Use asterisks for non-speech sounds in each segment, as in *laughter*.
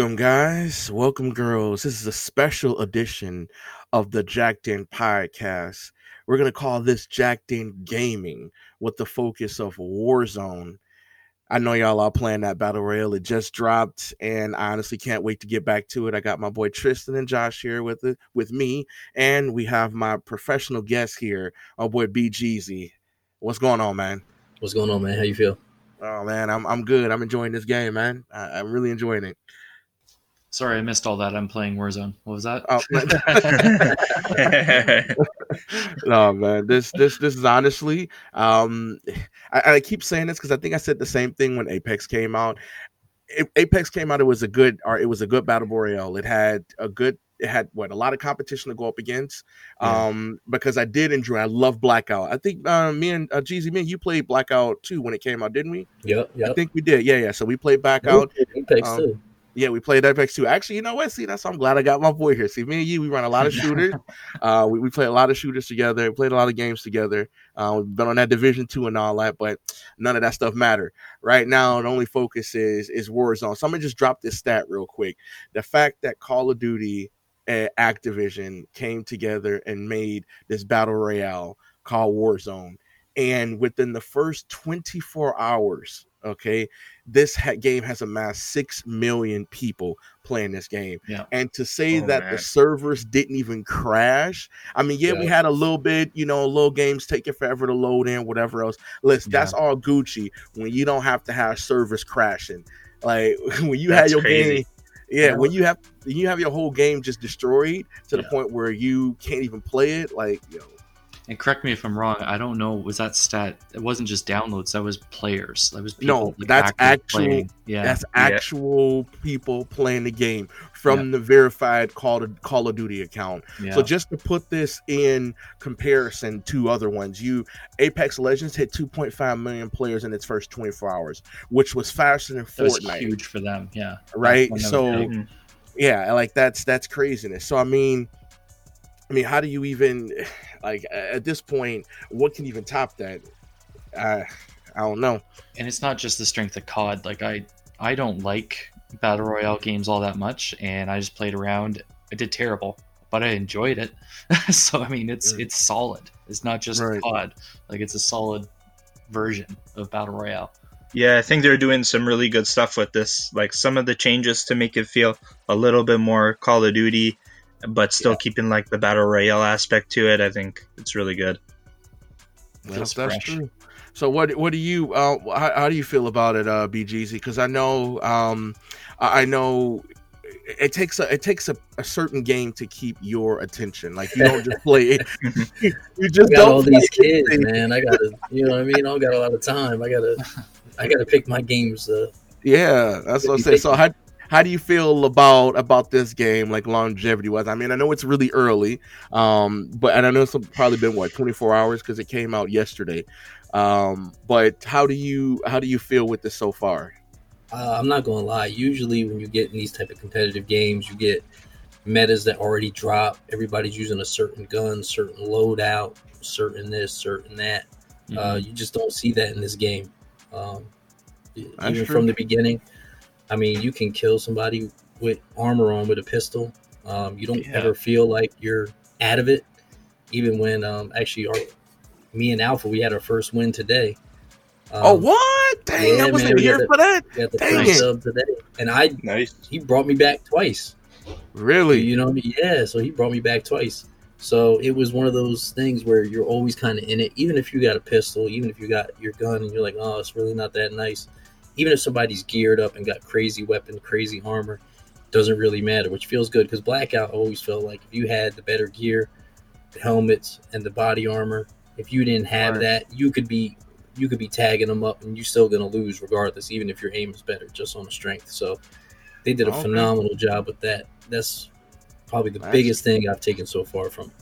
Welcome, guys. Welcome, girls. This is a special edition of the Jacked In podcast. We're going to call this Jacked In Gaming with the focus of Warzone. I know y'all are playing that battle royale. It just dropped, and I honestly can't wait to get back to it. I got my boy Tristan and Josh here with it, with me, and we have my professional guest here, my boy B Jeezy. What's going on, man? What's going on, man? How you feel? Oh man, I'm I'm good. I'm enjoying this game, man. I, I'm really enjoying it. Sorry, I missed all that. I'm playing Warzone. What was that? Oh, *laughs* *laughs* no, man. This this this is honestly, um, I, I keep saying this because I think I said the same thing when Apex came out. A- Apex came out. It was a good, or it was a good battle royale. It had a good. It had what a lot of competition to go up against. Yeah. Um, because I did enjoy. I love Blackout. I think uh, me and uh, Jeezy, me and you played Blackout too when it came out, didn't we? Yep, I think we did. Yeah, yeah. So we played Blackout. Apex um, too. Yeah, we played Apex too. Actually, you know what? See, that's I'm glad I got my boy here. See, me and you, we run a lot of *laughs* shooters. uh, we, we play a lot of shooters together. We played a lot of games together. Uh, we've been on that Division two and all that, but none of that stuff matter right now. The only focus is is Warzone. So I'm gonna just drop this stat real quick. The fact that Call of Duty and Activision came together and made this battle royale called Warzone, and within the first 24 hours, okay, this ha- game has amassed six million people playing this game. Yeah. And to say Oh, that man. the servers didn't even crash, I mean, yeah, we had a little bit, you know, little games taking forever to load in, whatever else. Listen, that's all Gucci when you don't have to have servers crashing. Like *laughs* when you had your crazy. game. Yeah, Yeah. when you have you have your whole game just destroyed to the Yeah. point where you can't even play it, like yo, And correct me if I'm wrong. I don't know. Was that stat? It wasn't just downloads. That was players. That was people, No, like, that's active actual- playing. Yeah. That's Yeah. actual people playing the game from the verified Call of, Call of Duty account. yeah. So just to put this in comparison to other ones, you Apex Legends hit 2.5 million players in its first 24 hours, which was faster than that was Fortnite, huge for them. Yeah. right? When that was So. Mhm. yeah, like that's that's craziness. So I mean, I mean, how do you even like at this point? What can even top that? I I don't know. and it's not just the strength of COD. Like I, I don't like battle royale games all that much, and I just played around. I did terrible, but I enjoyed it. *laughs* so I mean, it's Mm. it's solid. It's not just Right. COD. Like it's a solid version of battle royale. Yeah, I think they're doing some really good stuff with this. Like some of the changes to make it feel a little bit more Call of Duty, but still keeping like the battle royale aspect to it. I think it's really good. Feels that's fresh. true. So what what do you uh how, how do you feel about it, uh BGZ? Because I know um I I know it takes a it takes a, a certain game to keep your attention. Like you don't just play *laughs* you just I got don't all play these kids, anything. man. I gotta, you know what I mean? I don't got a lot of time. I gotta, I gotta pick my games. Uh, Yeah, that's what I'm saying. So how how do you feel about about this game, like longevity wise? I mean, I know it's really early, um, but and I know it's probably been what 24 hours because it came out yesterday. Um, but how do you how do you feel with this so far? uh, I'm not gonna lie. Usually, when you get in these type of competitive games, you get metas that already drop. Everybody's using a certain gun, certain loadout, certain this, certain that. Mm-hmm. Uh, you just don't see that in this game. Um, even true. from the beginning, I mean, you can kill somebody with armor on with a pistol. Um, you don't Yeah. ever feel like you're out of it. Even when, um, actually, our, me and Alpha, we had our first win today. Um, oh what? Dang, yeah, I wasn't man, we here had for that. We got the Dang first it. sub today, and I Nice. he brought me back twice. Really? You know what I mean? Yeah, so he brought me back twice. So it was one of those things where you're always kind of in it, even if you got a pistol, even if you got your gun, and you're like, oh, it's really not that nice. Even if somebody's geared up and got crazy weapon, crazy armor, doesn't really matter, which feels good because Blackout always felt like if you had the better gear, the helmets, and the body armor, if you didn't have Right. that, you could be you could be tagging them up, and you're still gonna lose regardless, even if your aim is better, just on the strength. So they did a Okay. phenomenal job with that. That's probably the That's- biggest thing I've taken so far from. it.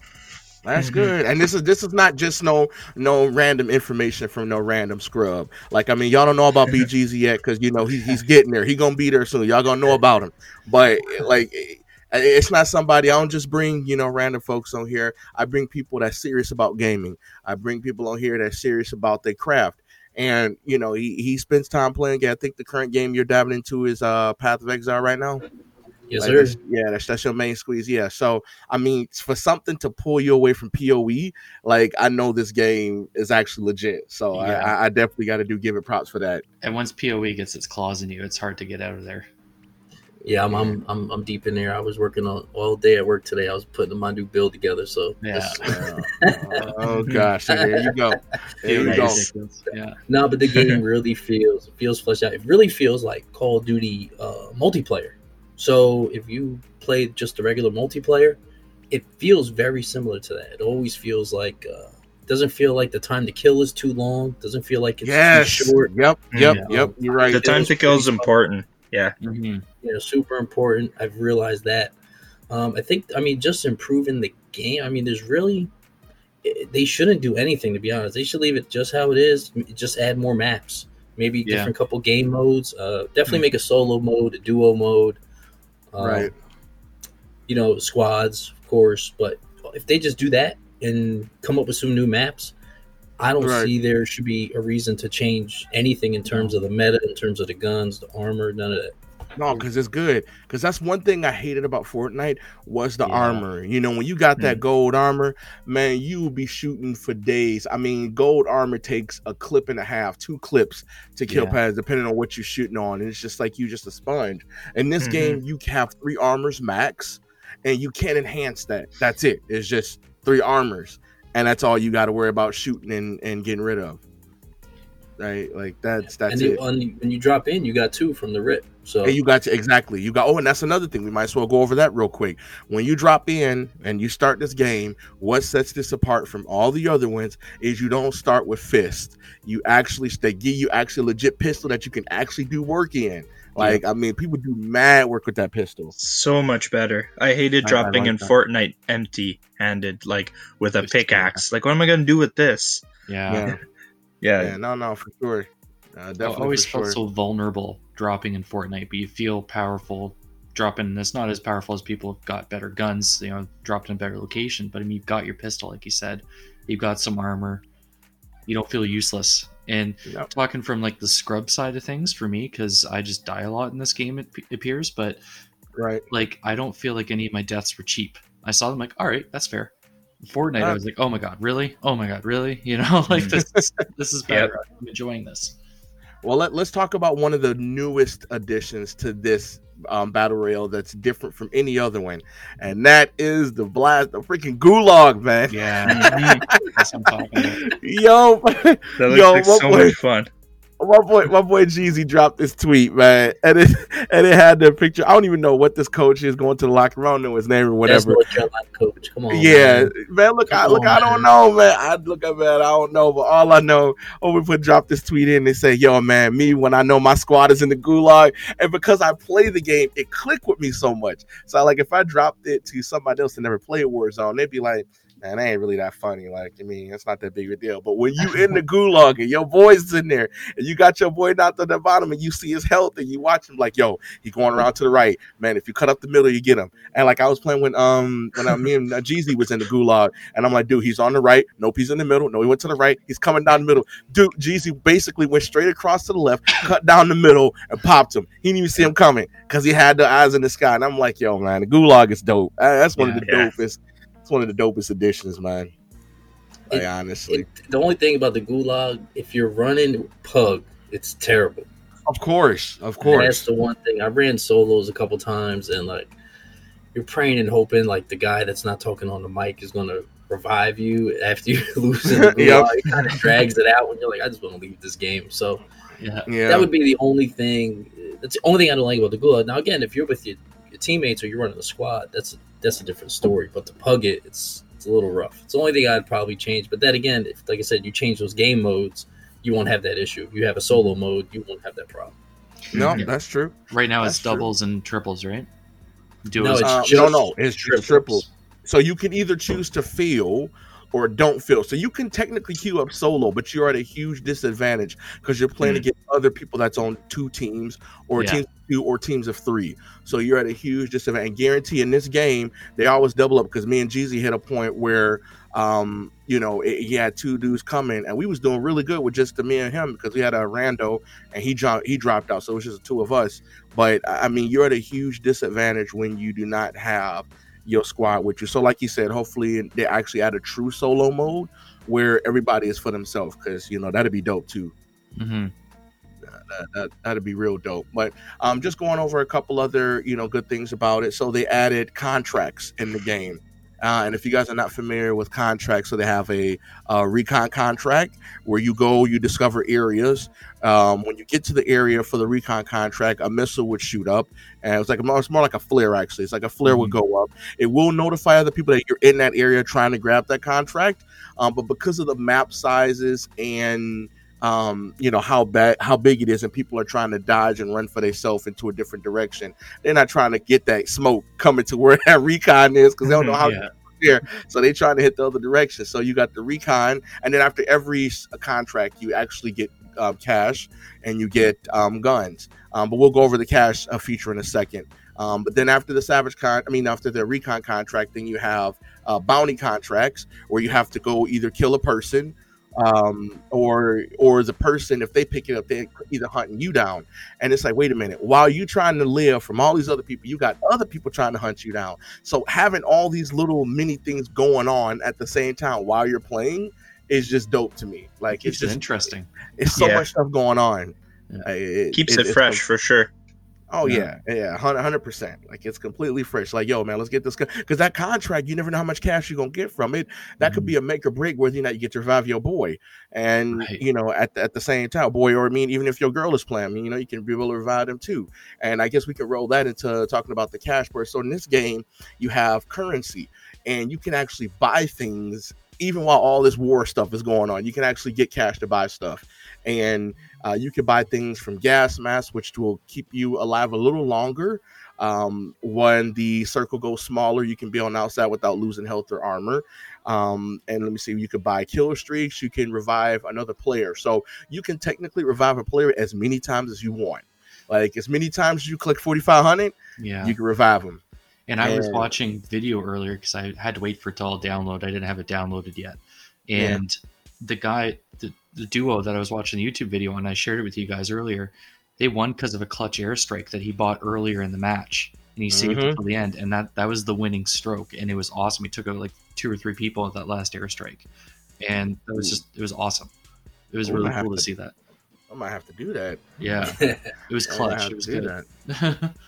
That's Mhm. good. And this is this is not just no no random information from no random scrub. Like I mean, y'all don't know about *laughs* BGZ yet because you know he, he's getting there. He gonna be there soon. Y'all gonna know about him. But like, it's not somebody. I don't just bring you know random folks on here. I bring people that's serious about gaming. I bring people on here that's serious about their craft. And you know he, he spends time playing. I think the current game you're diving into is uh Path of Exile right now. Yes, Like, sir. that's- yeah, that's that's your main squeeze. Yeah. So I mean, for something to pull you away from POE, like I know this game is actually legit. So I Yeah. I, I definitely got to do give it props for that. And once POE gets its claws in you, it's hard to get out of there. Yeah, I'm, I'm I'm I'm deep in there. I was working on all day at work today. I was putting my new build together. So Yeah. Uh, *laughs* oh gosh, so there you go. *laughs* There you go. Yeah. No, but the game *laughs* really feels feels fleshed out. It really feels like Call of Duty uh, multiplayer. So if you played just the regular multiplayer, it feels very similar to that. It always feels like uh, doesn't feel like the time to kill is too long. Doesn't feel like it's Yes. too short. Yep. Yep. Yeah. Yep. You're right. the time to kill is important. Yeah. hmm You know, super important. I've realized that. Um, I think. I mean, just improving the game. I mean, there's really. eh, They shouldn't do anything to be honest. They should leave it just how it is. Just add more maps. Maybe Yeah. different couple game modes. Uh, definitely Hmm. make a solo mode, a duo mode. Um, Right. You know, squads, of course. But if they just do that and come up with some new maps, I don't Right. see there should be a reason to change anything in terms of the meta, in terms of the guns, the armor, none of that. No, because it's good. Because that's one thing I hated about Fortnite was the Yeah. armor. You know, when you got that gold armor, man, you will be shooting for days. I mean, gold armor takes a clip and a half, two clips to kill Yeah. pads, depending on what you're shooting on. And it's just like you just a sponge. In this Mhm. game, you have three armors max, and you can't enhance that. That's it. It's just three armors, and that's all you got to worry about shooting and, and getting rid of. Right, like that's that's and it. then on, when you drop in, you got two from the rip. So And you got to exactly. You got oh, and that's another thing. We might as well go over that real quick. When you drop in and you start this game, what sets this apart from all the other ones is you don't start with fist. You actually they give you actually a legit pistol that you can actually do work in. Like I mean, people do mad work with that pistol. So much better. I hated I- I dropping like in that. Fortnite empty handed, like with a pickaxe. Like, what am I going to do with this? Yeah. Yeah, Yeah. yeah, no, no, for sure. Uh, I always for felt sure. so vulnerable dropping in Fortnite, but you feel powerful dropping. It's not as powerful as people who've got better guns, you know, dropped in a better location. But I mean, you've got your pistol, like you said. You've got some armor. You don't feel useless. And Yep. talking from like the scrub side of things for me, because I just die a lot in this game, it p- appears. But right. like, I don't feel like any of my deaths were cheap. I saw them like, all right, that's fair. Fortnite, Uh, I was like, oh my god, really? Oh my god, really? *laughs* You know, *laughs* like this, is, this is Yep. better. I'm enjoying this. Well, let, let's talk about one of the newest additions to this um, battle royale that's different from any other one, and that is the blast, the freaking gulag, man. Yeah, that's what I'm talking about. *laughs* Yo, That looks Yo, like what so was- much fun. My boy, my boy Jeezy dropped this tweet, man, and it and it had the picture. I don't even know what this coach is going to the locker room. I don't know his name or that's whatever. Coach. Come on, yeah, man. man. Look, I look. I don't man. know, man. I look at man. I don't know, but all I know, oh, we put drop this tweet in. They say, "Yo, man, me when I know my squad is in the gulag, and because I play the game, it clicked with me so much. So, like, if I dropped it to somebody else that never played Warzone, they'd be like." Man, that ain't really that funny. Like, I mean, it's not that big of a deal. But when you in the *laughs* gulag and your boy's in there, and you got your boy knocked on the bottom, and you see his health, and you watch him like, yo, he going around to the right. Man, if you cut up the middle, you get him. And like I was playing when um when I, me and uh, Jeezy was in the gulag, and I'm like, dude, he's on the right. Nope, he's in the middle. No, he went to the right. He's coming down the middle. Dude, Jeezy basically went straight across to the left, cut down the middle, and popped him. He didn't even see him coming because he had the eyes in the sky. And I'm like, yo, man, the gulag is dope. Uh, That's one of the Yeah. dopest. It's one of the dopest additions, man. Like It- honestly, It, the only thing about the gulag, if you're running pug, it's terrible. of course, of course. That's the one thing. I ran solos a couple times, and like you're praying and hoping like the guy that's not talking on the mic is gonna revive you after you *laughs* lose in the *laughs* gulag. Yep. It kind of drags it out when you're like, I just want to leave this game. So Yeah, Yeah, that would be the only thing. That's the only thing I don't like about the gulag. Now again, if you're with your, your teammates or you're running a squad, that's that's a different story. But to pug it, it's it's a little rough. It's the only thing I'd probably change. But then again, if like I said, you change those game modes, you won't have that issue. If you have a solo mode, you won't have that problem. no, Yeah. that's true. right now That's it's true. doubles and triples, right? No, it's Uh, just no, no, it's triples. triples. So you can either choose to feel or don't feel. So you can technically queue up solo, but you're at a huge disadvantage because you're playing Mhm. against other people that's on two teams or Yeah. teams of two or teams of three. So you're at a huge disadvantage. And guarantee in this game, they always double up because me and Jeezy hit a point where um, you know, it, he had two dudes coming, and we was doing really good with just the me and him because we had a rando, and he dropped he dropped out, so it was just the two of us. But I mean, you're at a huge disadvantage when you do not have your squad with you. So, like you said, hopefully they actually add a true solo mode where everybody is for themselves, because you know that'd be dope too. hmm That, that that'd be real dope. But um, just going over a couple other you know good things about it. So they added contracts in the game. Uh, and if you guys are not familiar with contracts, so they have a, recon contract where you go, you discover areas. Um, when you get to the area for the recon contract, a missile would shoot up, and it's like it's more like a flare actually. It's like a flare would go up. It will notify other people that you're in that area trying to grab that contract. Um, but because of the map sizes and um, you know how bad how big it is, and people are trying to dodge and run for themselves into a different direction. They're not trying to get that smoke coming to where *laughs* that recon is because they don't know *laughs* how Yeah. there. So they trying to hit the other direction. So you got the recon, and then after every contract, you actually get um, cash and you get um, guns. Um, but we'll go over the cash uh, feature in a second. Um, but then after the Savage con, I mean after the recon contract, then you have uh, bounty contracts where you have to go either kill a person um, or or the person if they pick it up, they're either hunting you down. And it's like, wait a minute, while you trying to live from all these other people, you got other people trying to hunt you down. So having all these little mini things going on at the same time while you're playing is just dope to me. Like Keeps it's just interesting. it's so Yeah. much stuff going on. Yeah. It- Keeps it- it it's fresh for sure. Oh Yeah. yeah, hundred percent. Like it's completely fresh. Like yo, man, let's get this because that contract, you never know how much cash you're gonna get from it. That could Mhm. be a make or break whether or not you get to revive your boy, and Right. you know at the, at the same time, boy, or I mean, even if your girl is playing, I mean, you know, you can be able to revive them too. And I guess we can roll that into talking about the cash part. So in this game, you have currency, and you can actually buy things even while all this war stuff is going on. You can actually get cash to buy stuff, and uh, you can buy things from gas masks, which will keep you alive a little longer. Um, when the circle goes smaller, you can be on outside without losing health or armor. Um, and let me see, you could buy killer streaks. You can revive another player, so you can technically revive a player as many times as you want. Like as many times as you click forty five hundred, Yeah. you can revive them. And I was watching video earlier because I had to wait for it to all download. I didn't have it downloaded yet. Yeah. And the guy, the, duo that I was watching the YouTube video and I shared it with you guys earlier. They won because of a clutch airstrike that he bought earlier in the match, and he saved Mhm. it till the end. And that that was the winning stroke, and it was awesome. He took out like two or three people at that last airstrike, and it was just it was awesome. It was really cool to to- see that. I might have to do that. Yeah, *laughs* it was clutch. It was good. that. *laughs*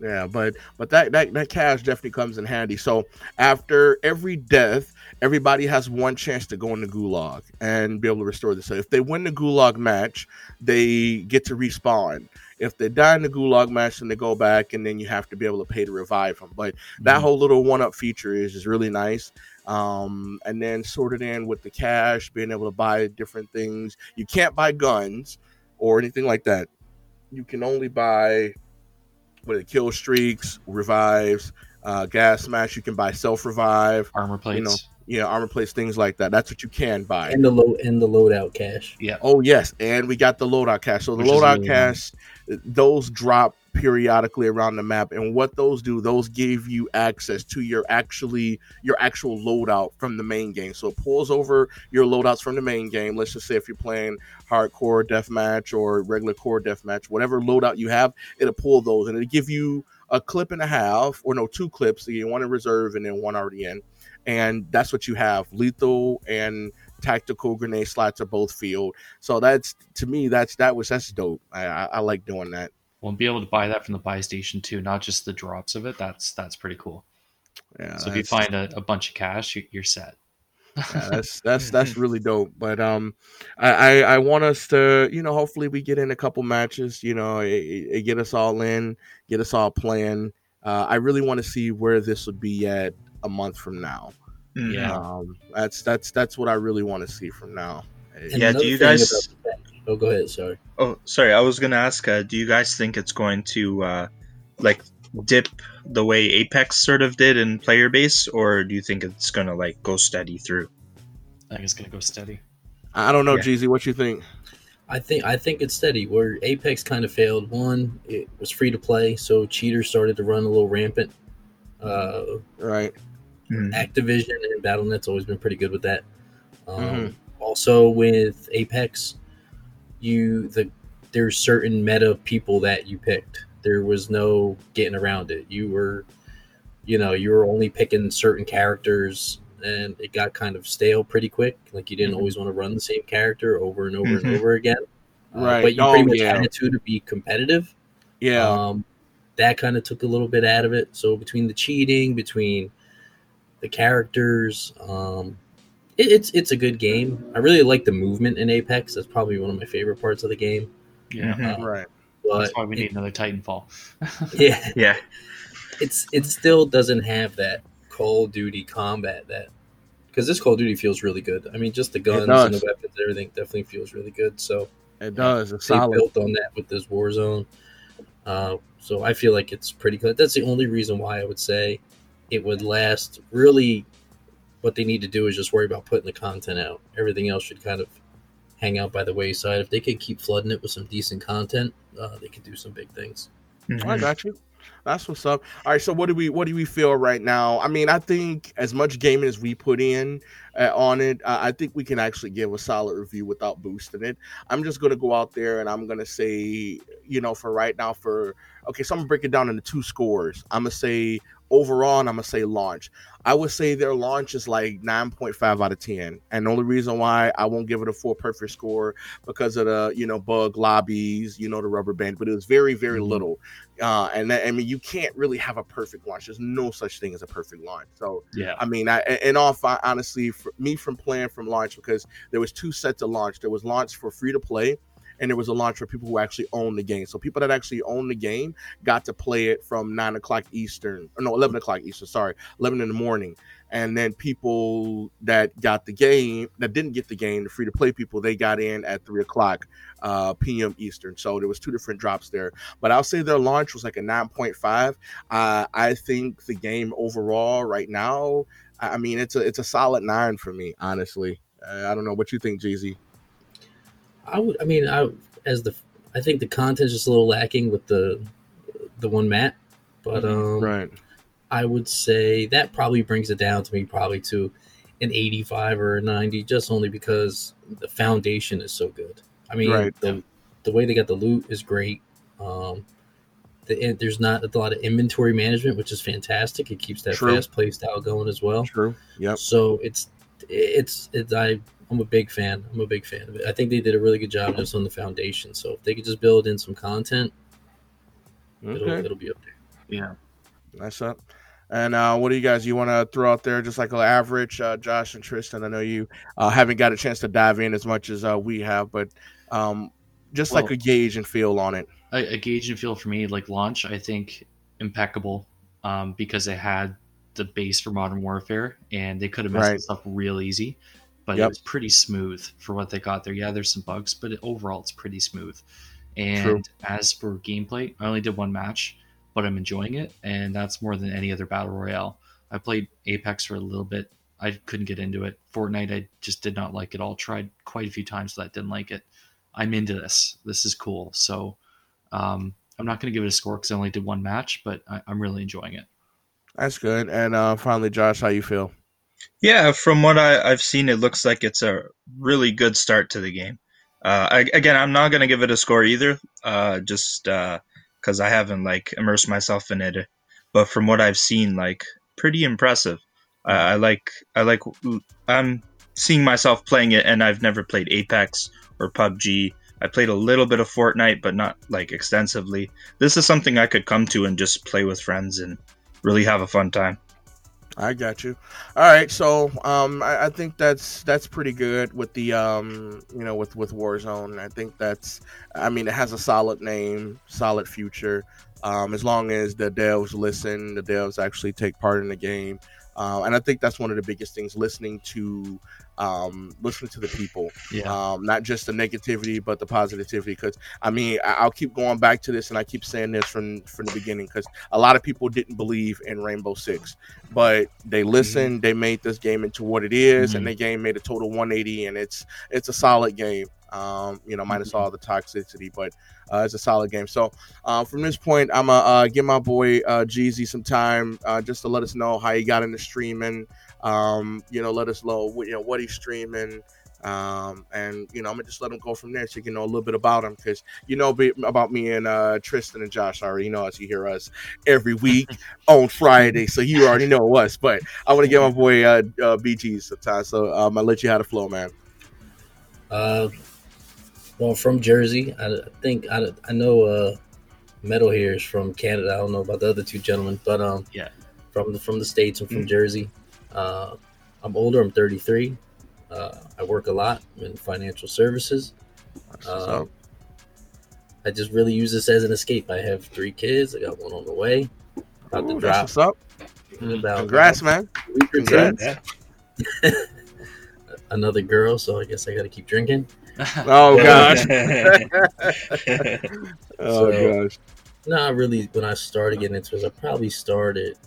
Yeah, but but that, that that cash definitely comes in handy. So after every death, everybody has one chance to go in the gulag and be able to restore this. So if they win the gulag match, they get to respawn. If they die in the gulag match, then they go back, and then you have to be able to pay to revive them. But that Mhm. whole little one up feature is is really nice. Um, and then sorted in with the cash, being able to buy different things. You can't buy guns or anything like that. You can only buy what it kill streaks, revives, uh, gas smash. You can buy self revive, armor plates. know, you know, armor plates, things like that. That's what you can buy. and the load and the loadout cash. yeah, Oh yes, and we got the loadout cash. So the Which loadout really cash, those drop periodically around the map, and what those do, those give you access to your actually your actual loadout from the main game. So it pulls over your loadouts from the main game. Let's just say if you're playing hardcore deathmatch or regular core deathmatch, whatever loadout you have, it'll pull those, and it'll give you a clip and a half, or no, two clips. So you one in reserve and then one already in, and that's what you have. Lethal and tactical grenade slots are both field. So that's to me, that's that was that's dope. I, I, I like doing that. we'll be able to buy that from the buy station too, not just the drops of it. That's that's pretty cool. Yeah, so if you find a, a bunch of cash, you, you're set. Yeah, that's *laughs* that's that's really *laughs* dope. But um, I, I I want us to you know hopefully we get in a couple matches. You know, it, it get us all in, get us all playing. Uh, I really want to see where this would be at a month from now. Yeah. Um, that's that's that's what I really want to see from now. And Yeah, do you guys- about Oh, go ahead. Sorry. Oh, sorry. I was gonna ask. Uh, do you guys think it's going to uh, like dip the way Apex sort of did in player base, or do you think it's gonna like go steady through? I think it's gonna go steady. I don't know, Yeah. Jeezy, what you think? I think I think it's steady. Where Apex kind of failed. One, it was free to play, so cheaters started to run a little rampant. Uh, Right. Mhm. Activision and Battle.net's always been pretty good with that. Um, Mhm. Also with Apex, you the there's certain meta people that you picked. There was no getting around it. You were, you know, you were only picking certain characters, and it got kind of stale pretty quick. Like you didn't Mhm. always want to run the same character over and over Mhm. and over again. Uh, Right. but you Oh, pretty much yeah. had to to be competitive. Yeah. Um, that kind of took a little bit out of it. So between the cheating, between the characters, um, it, it's it's a good game. I really like the movement in Apex. That's probably one of my favorite parts of the game. Yeah. Mhm. right. But That's why we need another Titanfall. *laughs* yeah, Yeah. it's it still doesn't have that Call of Duty combat that because this Call of Duty feels really good. I mean, just the guns and the weapons, everything definitely feels really good. So It does. It's they solid. built on that with this Warzone. Uh, so I feel like it's pretty good. That's the only reason why I would say it would last. Really, what they need to do is just worry about putting the content out. Everything else should kind of hang out by the wayside. If they could keep flooding it with some decent content, uh, they could do some big things. I Mhm. got you. That's what's up. All right, so what do we what do we feel right now? I mean, I think as much gaming as we put in uh, on it, uh, I think we can actually give a solid review without boosting it. I'm just gonna go out there and I'm gonna say, you know, for right now, for okay, so I'm gonna break it down into two scores. I'm gonna say overall, and I'm gonna say launch. I would say their launch is like 9.5 out of 10, and the only reason why I won't give it a full perfect score because of the you know bug lobbies, you know the rubber band, but it was very very Mhm. little. Uh, and that, I mean, you can't really have a perfect launch. There's no such thing as a perfect launch. So, Yeah. I mean, I, all fi- honestly, for me from playing from launch because there was two sets of launch. There was launch for free to play, and there was a launch for people who actually own the game. So people that actually own the game got to play it from nine o'clock Eastern, or no, eleven o'clock Eastern. Sorry, eleven in the morning. And then people that got the game that didn't get the game, the free to play people, they got in at three o'clock uh, p.m. Eastern. So there was two different drops there. But I'll say their launch was like a nine point five. Uh, I think the game overall right now, I mean, it's a it's a solid nine for me, honestly. I don't know what you think, Jeezy. I would. I mean, I as the I think the content's just a little lacking with the the one map, but um, Right. I would say that probably brings it down to me probably to an 85 or a 90, just only because the foundation is so good. I mean, Right. the the way they got the loot is great. Um, the, there's not a lot of inventory management, which is fantastic. It keeps that True. fast play style going as well. True. Yeah. So it's it's it's I I'm a big fan. I'm a big fan of it. I think they did a really good job just on the foundation. So if they could just build in some content, it'll it'll be up there. Yeah. Nice up. And uh, what do you guys? You want to throw out there just like an average, uh, Josh and Tristan? I know you uh, haven't got a chance to dive in as much as uh, we have, but um, just like a gauge and feel on it. a, a gauge and feel for me like launch i think impeccable um, because they had the base for modern warfare and they could have messed Right. this up real easy but Yep. it was pretty smooth for what they got there yeah there's some bugs but it, overall it's pretty smooth and True. as for gameplay i only did one match but i'm enjoying it and that's more than any other battle royale i played apex for a little bit i couldn't get into it fortnite i just did not like it all tried quite a few times but i didn't like it i'm into this this is cool so um, I'm not going to give it a score because I only did one match, but I, I'm really enjoying it. That's good. And uh, finally, Josh, how you feel? Yeah, from what I, I've seen, it looks like it's a really good start to the game. Uh, I, again, I'm not gonna give it a score either, uh, just because I haven't like immersed myself in it. But from what I've seen, like pretty impressive. I like I like I'm seeing myself playing it, and I've never played Apex or PUBG. I played a little bit of Fortnite, but not like extensively. This is something I could come to and just play with friends and really have a fun time. I got you. All right, so um, I, I think that's that's pretty good with the um, you know, with with Warzone. I think that's, I mean, it has a solid name, solid future. Um, as long as the devs listen, the devs actually take part in the game, uh, and I think that's one of the biggest things: listening to um, listening to the people. Um, not just the negativity but the positivity because i mean I- i'll keep going back to this and i keep saying this from from the beginning because a lot of people didn't believe in rainbow six. But they listened they made this game into what it is, and Mhm. the game made a total 180 and it's it's a solid game Um, you know, minus all the toxicity, but uh, it's a solid game. So uh, from this point, I'm gonna uh, give my boy uh, Jeezy some time uh, just to let us know how he got into streaming. Um, you know, let us know what, you know what he's streaming. Um, and you know, I'm gonna just let him go from there so you can know a little bit about him because you know be, about me and uh, Tristan and Josh already know us. You hear us every week *laughs* on Friday, so you already know us. But I want to give my boy uh, uh, BG some time, so um, I'll let you have the flow, man. Uh, well, from Jersey, I, I think I, I know uh, Metal here is from Canada. I don't know about the other two gentlemen, but um, Yeah. from the from the states. I'm from Mm. Jersey. Uh, I'm older. I'm 33. Uh, I work a lot in financial services. Um. I just really use this as an escape. I have three kids. I got one on the way. About to Ooh, drop what's up. about Congrats, man. a week or two. Congrats. *laughs* Another girl, so I guess I got to keep drinking. Oh *laughs* gosh. *laughs* oh So- gosh. No, really, when I started getting into it, I probably started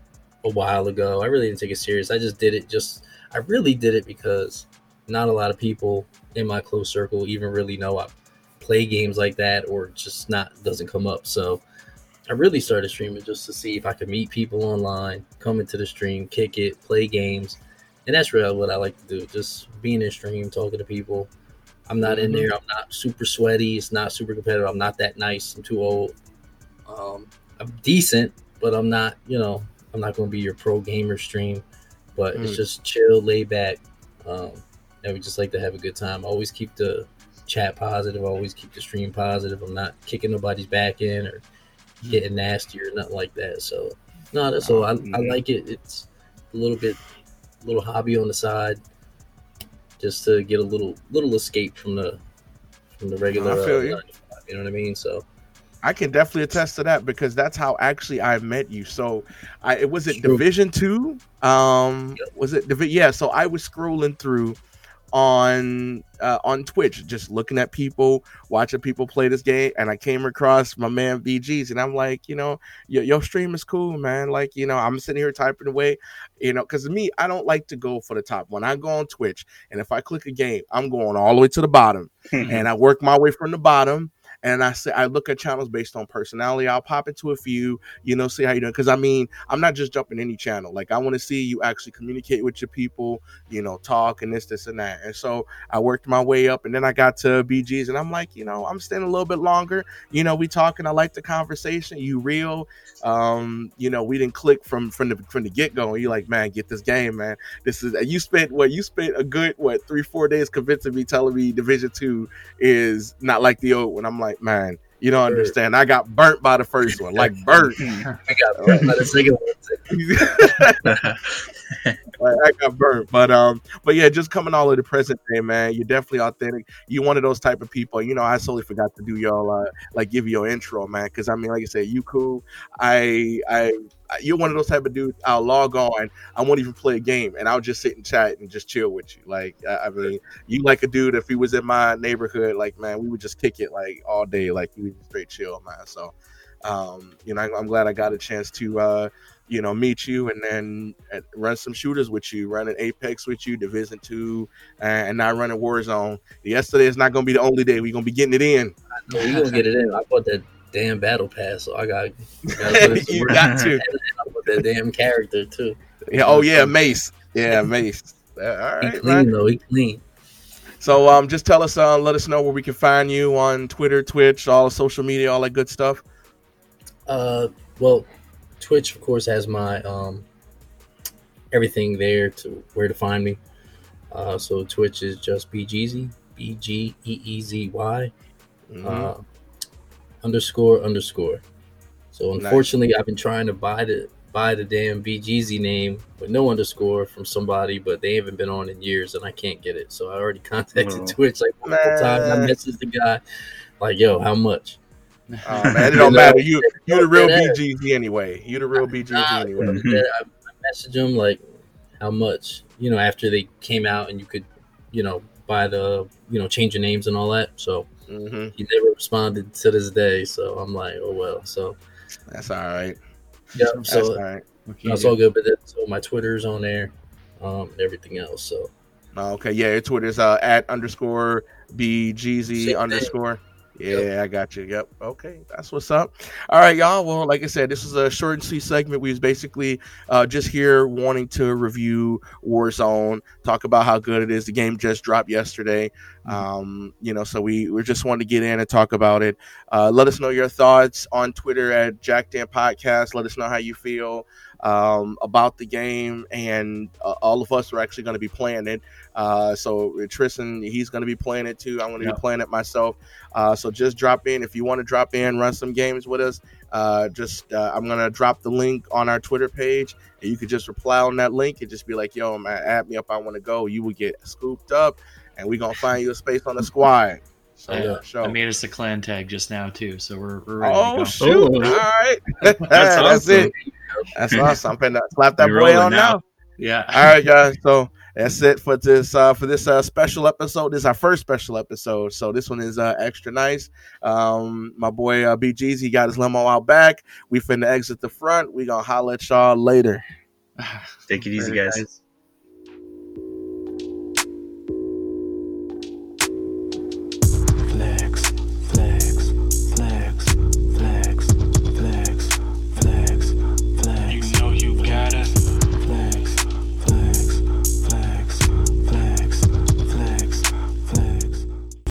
a while ago. I really didn't take it serious. I just did it just, I really did it because not a lot of people in my close circle even really know I play games like that or just not, doesn't come up. So I really started streaming just to see if I could meet people online, come into the stream, kick it, play games. And that's really what I like to do. Just being in stream, talking to people. I'm not in there. I'm not super sweaty. It's not super competitive. I'm not that nice. I'm too old. Um, I'm decent, but I'm not. You know, I'm not going to be your pro gamer stream. But it's Mm. just chill, laid back, um, and we just like to have a good time. Always keep the chat positive. Always keep the stream positive. I'm not kicking nobody's back in or getting nasty or nothing like that. So no, that's all. I, I like it. It's a little bit, little hobby on the side, just to get a little little escape from the from the regular. I feel uh, you. 9 to 5, you know what I mean? So I can definitely attest to that because that's how actually I met you. So, I it was it True. Division Two. Um, Yep. was it Divi- Yeah. So I was scrolling through on uh, on Twitch, just looking at people, watching people play this game, and I came across my man BGs, and I'm like, you know, your, your stream is cool, man. Like, you know, I'm sitting here typing away, you know, because me, I don't like to go for the top. When I go on Twitch, and if I click a game, I'm going all the way to the bottom *laughs* and I work my way from the bottom. And I say I look at channels based on personality. I'll pop into a few, you know, see how you doing. Because I mean, I'm not just jumping any channel. Like I want to see you actually communicate with your people, you know, talk and this, this, and that. And so I worked my way up, and then I got to BGs, and I'm like, you know, I'm staying a little bit longer. You know, we talking. I like the conversation. You real. Um, you know, we didn't click from from the from the get go. And you're like, man, get this game, man. This is you spent what you spent a good what three four days convincing me, telling me Division Two is not like the old one. I'm like, man, you don't understand. I got burnt by the first one, like burnt. *laughs* I got burnt by the second one. *laughs* Like, I got burnt, but um, but yeah, just coming all of the present day, man. You're definitely authentic. You one of those type of people. You know, I solely forgot to do y'all uh, like give you your intro, man. Because I mean, like I said, you cool. I I you're one of those type of dudes. I'll log on. I won't even play a game, and I'll just sit and chat and just chill with you. Like I, mean, you like a dude. If he was in my neighborhood, like man, we would just kick it like all day. Like you would straight chill, man. So, um, you know, I, I'm glad I got a chance to. uh you know, meet you and then uh, run some shooters with you, running Apex with you, Division Two, and, not running Warzone. Yesterday is not going to be the only day. We're going to be getting it in. No, we gonna get it in. I bought that damn battle pass, so I got. gotta *laughs* put in some you got to. Bought that damn character too. Yeah. Oh yeah, Mace. Yeah, Mace. Uh, all He clean man. though. He clean. So um, just tell us, uh, let us know where we can find you on Twitter, Twitch, all the social media, all that good stuff. Uh, well, Twitch of course has my um everything there to where to find me. Uh, so Twitch is just BGZ, B G E E Z Y Mhm. uh, underscore underscore. So Nice. unfortunately, I've been trying to buy the buy the damn BGZ name with no underscore from somebody, but they haven't been on in years, and I can't get it. So I already *laughs* contacted Oh. Twitch like multiple times. I Man. messaged the guy like, "Yo, how much?" Oh, man, it *laughs* You don't know, matter. You you the real. BGZ anyway. You the real BGZ Nah, anyway. Mhm. I, I messaged him like, "How much?" You know, after they came out and you could, you know, buy the, you know, change your names and all that. So hmm he never responded to this day. So I'm like, "Oh well." So That's all right. yeah, That's so all right. What can No, you it's do? all good, but then, so my Twitter's on there, um, and everything else. So Oh, okay, yeah, your Twitter's uh, at underscore bgz underscore. Yeah, yep. I got you. Yep. Okay, that's what's up. All right, y'all. Well, like I said, this is a short and sweet segment. We was basically uh, just here wanting to review Warzone, talk about how good it is. The game just dropped yesterday. Mm-hmm. Um, you know, so we we just wanted to get in and talk about it. Uh, let us know your thoughts on Twitter at Jacked In Podcast. Let us know how you feel um, about the game, and uh, all of us are actually going to be playing it. Uh, so Tristan, he's going to be playing it too. I'm going to yep. be playing it myself. Uh, so just drop in if you want to drop in, run some games with us. Uh, just uh, I'm going to drop the link on our Twitter page, and you could just reply on that link and just be like, "Yo, man, add me up. I want to go." You will get scooped up, and we're gonna find you a space on the squad. So, yeah, show. I made us a clan tag just now too, so we're, we're ready oh shoot! All right, *laughs* that's, that's awesome. it. That's awesome. I'm gonna slap that boy on now. now. Yeah. All right, guys. So that's it for this uh, for this uh, special episode. This is our first special episode, so this one is uh, extra nice. Um, my boy uh, BG's he got his limo out back. We finna exit the front. We gonna holler at y'all later. Take it easy, guys. guys.